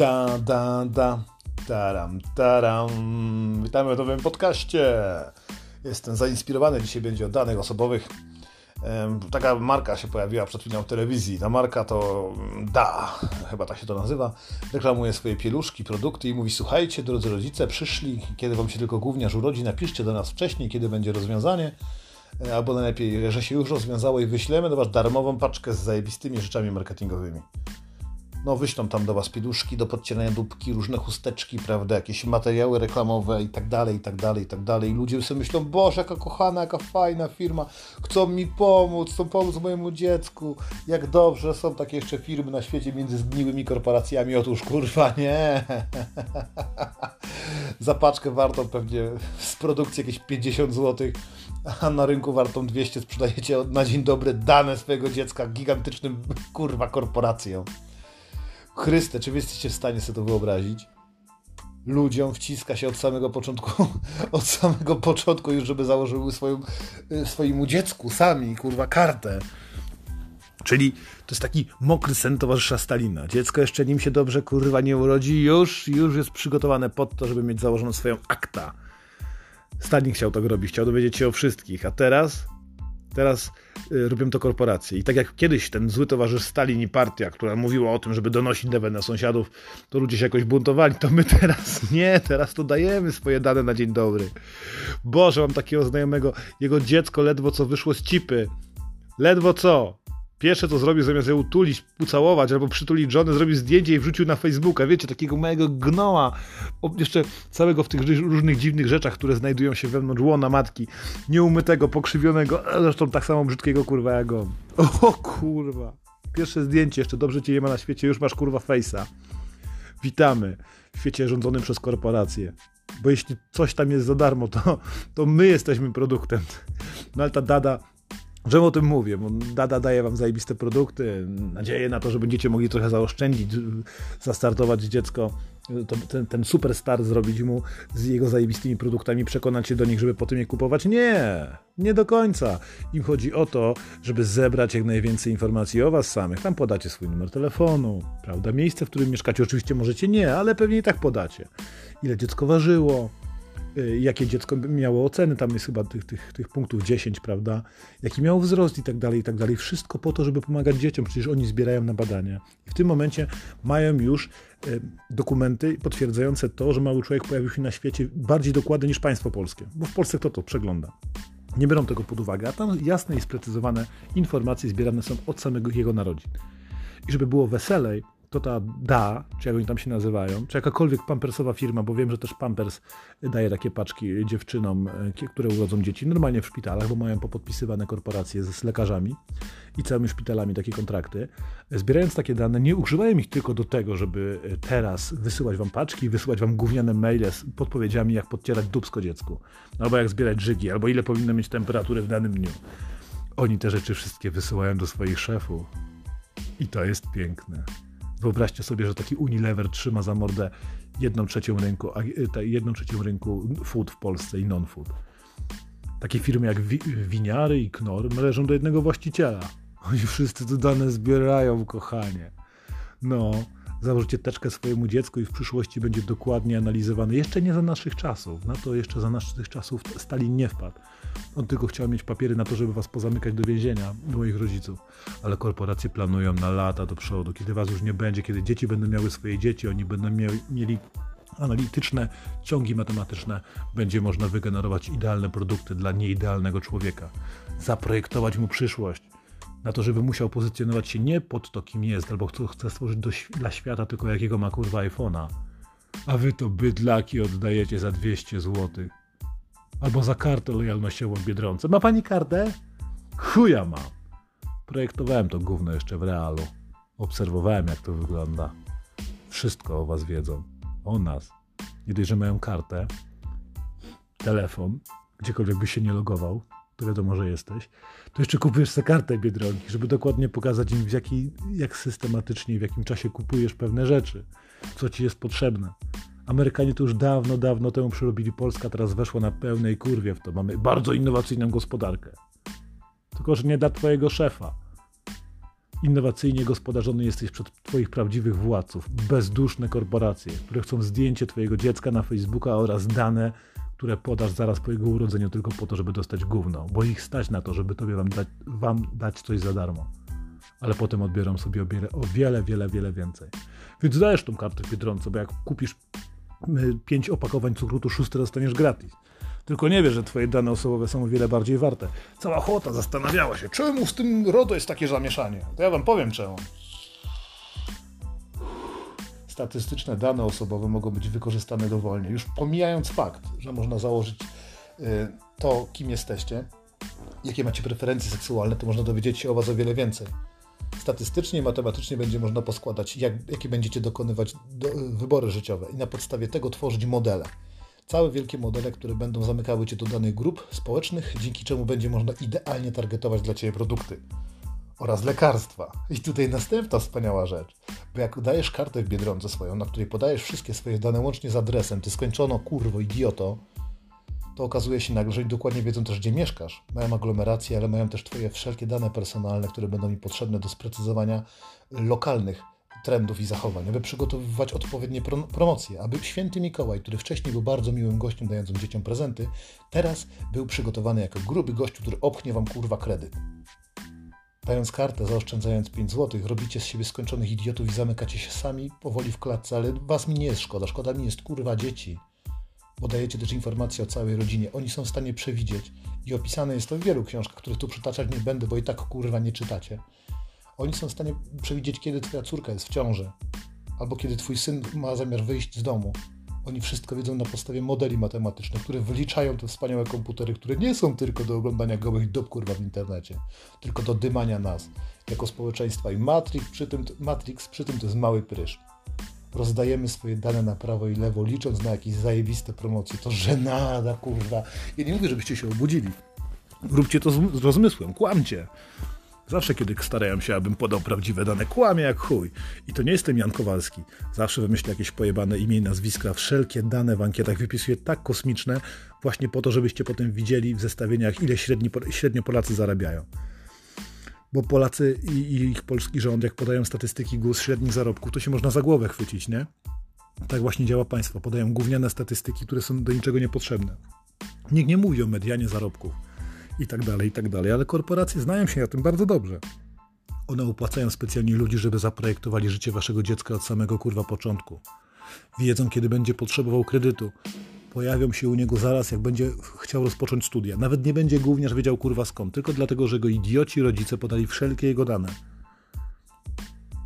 Da, da, da. Taram, taram. Witamy w nowym podcaście. Jestem zainspirowany. Dzisiaj będzie o danych osobowych. Taka marka się pojawiła przed chwilą w telewizji. Ta marka to Da, chyba tak się to nazywa. Reklamuje swoje pieluszki, produkty i mówi: Słuchajcie, drodzy rodzice, przyszli, kiedy wam się tylko gówniarz urodzi, napiszcie do nas wcześniej, kiedy będzie rozwiązanie. E, albo najlepiej, że się już rozwiązało i wyślemy do Was darmową paczkę z zajebistymi rzeczami marketingowymi no wyślą tam do Was pieluszki do podcierania dupki, różne chusteczki, prawda, jakieś materiały reklamowe i tak dalej, i tak dalej, i tak dalej. I ludzie sobie myślą, Boże, jaka kochana, jaka fajna firma, chcą mi pomóc, chcą pomóc mojemu dziecku. Jak dobrze są takie jeszcze firmy na świecie między zgniłymi korporacjami. Otóż, kurwa, nie. Za paczkę wartą pewnie z produkcji jakieś 50 zł, a na rynku wartą 200 sprzedajecie na dzień dobry dane swojego dziecka gigantycznym, kurwa, korporacjom. Chryste, czy wy jesteście w stanie sobie to wyobrazić? Ludziom wciska się od samego początku, od samego początku już, żeby założyły swoją, y, swojemu dziecku sami, kurwa, kartę. Czyli to jest taki mokry sen towarzysza Stalina. Dziecko jeszcze nim się dobrze, kurwa, nie urodzi, już, już jest przygotowane pod to, żeby mieć założoną swoją akta. Stalin chciał tego robić, chciał dowiedzieć się o wszystkich, a teraz Teraz y, robią to korporacje. I tak jak kiedyś ten zły towarzysz Stalin i partia, która mówiła o tym, żeby donosić dewę na sąsiadów, to ludzie się jakoś buntowali, to my teraz nie, teraz to dajemy swoje dane na dzień dobry. Boże, mam takiego znajomego, jego dziecko ledwo co wyszło z cipy. Ledwo co. Pierwsze co zrobił, zamiast ją utulić, ucałować albo przytulić żonę, zrobił zdjęcie i wrzucił na Facebooka. Wiecie, takiego małego gnoła, jeszcze całego w tych różnych dziwnych rzeczach, które znajdują się wewnątrz łona matki, nieumytego, pokrzywionego, zresztą tak samo brzydkiego kurwa jak on. O kurwa. Pierwsze zdjęcie, jeszcze dobrze cię nie ma na świecie, już masz kurwa fejsa. Witamy w świecie rządzonym przez korporacje. Bo jeśli coś tam jest za darmo, to, to my jesteśmy produktem. No ale ta dada Czemu o tym mówię? Bo Dada daje wam zajebiste produkty, nadzieję na to, że będziecie mogli trochę zaoszczędzić, zastartować dziecko, to, ten, ten super start zrobić mu z jego zajebistymi produktami, przekonać się do nich, żeby potem je kupować. Nie, nie do końca. Im chodzi o to, żeby zebrać jak najwięcej informacji o was samych. Tam podacie swój numer telefonu, prawda? Miejsce, w którym mieszkacie. Oczywiście możecie nie, ale pewnie i tak podacie. Ile dziecko ważyło, jakie dziecko miało oceny, tam jest chyba tych, tych, tych punktów 10, prawda, jaki miał wzrost i tak dalej, i tak dalej. Wszystko po to, żeby pomagać dzieciom, przecież oni zbierają na badania. I w tym momencie mają już y, dokumenty potwierdzające to, że mały człowiek pojawił się na świecie bardziej dokładnie niż państwo polskie, bo w Polsce kto to przegląda? Nie biorą tego pod uwagę, a tam jasne i sprecyzowane informacje zbierane są od samego jego narodzin. I żeby było weselej, to ta DA, czy jak oni tam się nazywają, czy jakakolwiek pampersowa firma, bo wiem, że też Pampers daje takie paczki dziewczynom, e, które urodzą dzieci, normalnie w szpitalach, bo mają popodpisywane korporacje z, z lekarzami i całymi szpitalami takie kontrakty. Zbierając takie dane, nie używają ich tylko do tego, żeby e, teraz wysyłać wam paczki, wysyłać wam gówniane maile z podpowiedziami, jak podcierać dubsko dziecku, albo jak zbierać żygi, albo ile powinno mieć temperatury w danym dniu. Oni te rzeczy wszystkie wysyłają do swoich szefów. I to jest piękne. Wyobraźcie sobie, że taki Unilever trzyma za mordę jedną trzecią rynku, e, jedną trzecią rynku food w Polsce i non-food. Takie firmy jak Winiary i Knor należą do jednego właściciela. Oni wszyscy te dane zbierają, kochanie. No, założycie teczkę swojemu dziecku i w przyszłości będzie dokładnie analizowany. Jeszcze nie za naszych czasów. Na to jeszcze za naszych czasów Stalin nie wpadł. On tylko chciał mieć papiery na to, żeby was pozamykać do więzienia, do moich rodziców. Ale korporacje planują na lata do przodu, kiedy was już nie będzie, kiedy dzieci będą miały swoje dzieci, oni będą mieli, mieli analityczne ciągi matematyczne, będzie można wygenerować idealne produkty dla nieidealnego człowieka. Zaprojektować mu przyszłość na to, żeby musiał pozycjonować się nie pod to, kim jest, albo co chce stworzyć do, dla świata, tylko jakiego ma kurwa iPhone'a. A wy to bydlaki oddajecie za 200 złotych albo za kartę lojalnościową Biedronce. Ma pani kartę? Chuja mam. Projektowałem to gówno jeszcze w realu. Obserwowałem, jak to wygląda. Wszystko o was wiedzą. O nas. Nie dość, że mają kartę, telefon, gdziekolwiek byś się nie logował, to wiadomo, że jesteś, to jeszcze kupujesz sobie kartę Biedronki, żeby dokładnie pokazać im, w jaki, jak systematycznie w jakim czasie kupujesz pewne rzeczy, co ci jest potrzebne. Amerykanie to już dawno, dawno temu przerobili. Polska teraz weszła na pełnej kurwie w to. Mamy bardzo innowacyjną gospodarkę. Tylko, że nie dla twojego szefa. Innowacyjnie gospodarzony jesteś przed Twoich prawdziwych władców, bezduszne korporacje, które chcą zdjęcie Twojego dziecka na Facebooka oraz dane, które podasz zaraz po jego urodzeniu tylko po to, żeby dostać gówno, bo ich stać na to, żeby Tobie wam dać, wam dać coś za darmo. Ale potem odbiorą sobie o wiele, wiele, wiele więcej. Więc dajesz tą kartę w Biedronce, bo jak kupisz y, pięć opakowań cukru, to szóste dostaniesz gratis. Tylko nie wiesz, że twoje dane osobowe są o wiele bardziej warte. Cała chłota zastanawiała się, czemu z tym RODO jest takie zamieszanie. To ja wam powiem czemu. Statystyczne dane osobowe mogą być wykorzystane dowolnie. Już pomijając fakt, że można założyć y, to, kim jesteście, jakie macie preferencje seksualne, to można dowiedzieć się o was o wiele więcej. Statystycznie matematycznie będzie można poskładać, jak, jakie będziecie dokonywać do, wybory życiowe i na podstawie tego tworzyć modele. Całe wielkie modele, które będą zamykały Cię do danych grup społecznych, dzięki czemu będzie można idealnie targetować dla Ciebie produkty oraz lekarstwa. I tutaj następna wspaniała rzecz, bo jak dajesz kartę w Biedronce swoją, na której podajesz wszystkie swoje dane łącznie z adresem, Ty skończono, kurwo, idioto, to okazuje się nagle, że oni dokładnie wiedzą też, gdzie mieszkasz. Mają aglomerację, ale mają też Twoje wszelkie dane personalne, które będą mi potrzebne do sprecyzowania lokalnych trendów i zachowań, aby przygotowywać odpowiednie promocje, aby święty Mikołaj, który wcześniej był bardzo miłym gościem dającym dzieciom prezenty, teraz był przygotowany jako gruby gościu, który opchnie wam kurwa kredyt. Dając kartę, zaoszczędzając 5 zł, robicie z siebie skończonych idiotów i zamykacie się sami powoli w klatce, ale was mi nie jest szkoda, szkoda mi jest kurwa dzieci. Bo dajecie też informacje o całej rodzinie. Oni są w stanie przewidzieć i opisane jest to w wielu książkach, których tu przytaczać nie będę, bo i tak kurwa nie czytacie oni są w stanie przewidzieć, kiedy twoja córka jest w ciąży, albo kiedy twój syn ma zamiar wyjść z domu. Oni wszystko wiedzą na podstawie modeli matematycznych, które wyliczają te wspaniałe komputery, które nie są tylko do oglądania gołych dob kurwa w internecie, tylko do dymania nas jako społeczeństwa. I Matrix przy tym, Matrix przy tym to jest mały prysz. Rozdajemy swoje dane na prawo i lewo, licząc na jakieś zajebiste promocje. To żenada, kurwa. Ja nie mówię, żebyście się obudzili. Róbcie to z rozmysłem, kłamcie. Zawsze, kiedy starają się, abym podał prawdziwe dane, kłamie jak chuj. I to nie jestem Jan Kowalski. Zawsze wymyślę jakieś pojebane imię i nazwiska. Wszelkie dane w ankietach wypisuję tak kosmiczne, właśnie po to, żebyście potem widzieli w zestawieniach, ile średni, średnio Polacy zarabiają. Bo Polacy i, i ich polski rząd, jak podają statystyki GUS średnich zarobków, to się można za głowę chwycić, nie? Tak właśnie działa państwo. Podają gówniane statystyki, które są do niczego niepotrzebne. Nikt nie mówi o medianie zarobków i tak dalej, i tak dalej. Ale korporacje znają się na tym bardzo dobrze. One opłacają specjalnie ludzi, żeby zaprojektowali życie waszego dziecka od samego kurwa początku. Wiedzą, kiedy będzie potrzebował kredytu. Pojawią się u niego zaraz, jak będzie chciał rozpocząć studia. Nawet nie będzie gówniarz wiedział kurwa skąd, tylko dlatego, że go idioci rodzice podali wszelkie jego dane.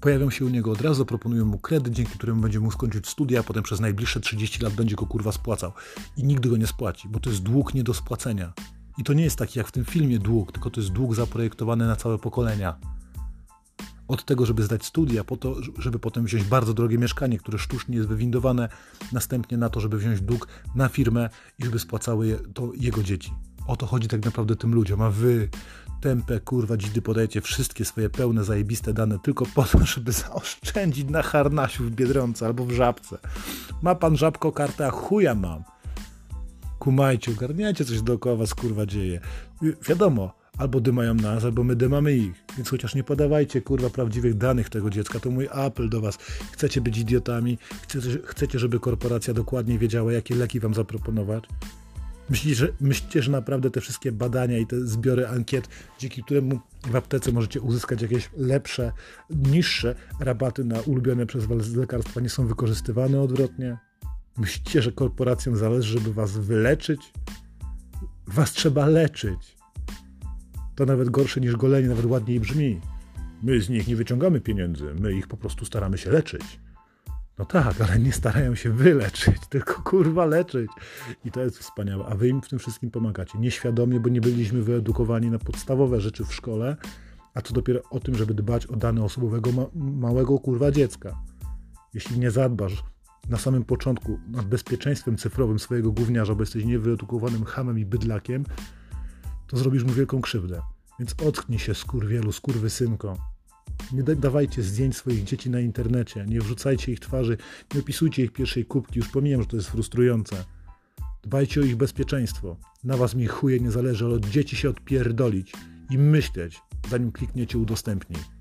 Pojawią się u niego od razu, proponują mu kredyt, dzięki któremu będzie mógł skończyć studia, a potem przez najbliższe 30 lat będzie go kurwa spłacał. I nigdy go nie spłaci, bo to jest dług nie do spłacenia. I to nie jest taki jak w tym filmie dług, tylko to jest dług zaprojektowany na całe pokolenia. Od tego, żeby zdać studia, po to, żeby potem wziąć bardzo drogie mieszkanie, które sztucznie jest wywindowane, następnie na to, żeby wziąć dług na firmę i żeby spłacały je, to jego dzieci. O to chodzi tak naprawdę tym ludziom, a wy tempę, kurwa, dzidy podajecie wszystkie swoje pełne, zajebiste dane tylko po to, żeby zaoszczędzić na harnasiu w Biedronce albo w Żabce. Ma pan Żabko kartę, a chuja mam kumajcie, ogarniajcie coś dookoła was kurwa dzieje. Wiadomo, albo dymają nas, albo my dymamy ich. Więc chociaż nie podawajcie kurwa prawdziwych danych tego dziecka, to mój apel do was. Chcecie być idiotami, chcecie żeby korporacja dokładnie wiedziała, jakie leki wam zaproponować. Myślicie że, myślicie, że naprawdę te wszystkie badania i te zbiory ankiet, dzięki któremu w aptece możecie uzyskać jakieś lepsze, niższe rabaty na ulubione przez was lekarstwa, nie są wykorzystywane odwrotnie? Myślicie, że korporacjom zależy, żeby was wyleczyć? Was trzeba leczyć. To nawet gorsze niż golenie, nawet ładniej brzmi. My z nich nie wyciągamy pieniędzy, my ich po prostu staramy się leczyć. No tak, ale nie starają się wyleczyć, tylko kurwa leczyć. I to jest wspaniałe. A wy im w tym wszystkim pomagacie. Nieświadomie, bo nie byliśmy wyedukowani na podstawowe rzeczy w szkole, a co dopiero o tym, żeby dbać o dane osobowego ma małego kurwa dziecka. Jeśli nie zadbasz na samym początku nad bezpieczeństwem cyfrowym swojego gówniarza, bo jesteś niewyedukowanym hamem i bydlakiem, to zrobisz mu wielką krzywdę. Więc ocknij się, skurwielu, skurwysynko. Nie dawajcie zdjęć swoich dzieci na internecie, nie wrzucajcie ich twarzy, nie opisujcie ich pierwszej kubki, już pomijam, że to jest frustrujące. Dbajcie o ich bezpieczeństwo. Na was mi chuje nie zależy, ale od dzieci się odpierdolić i myśleć, zanim klikniecie udostępnij.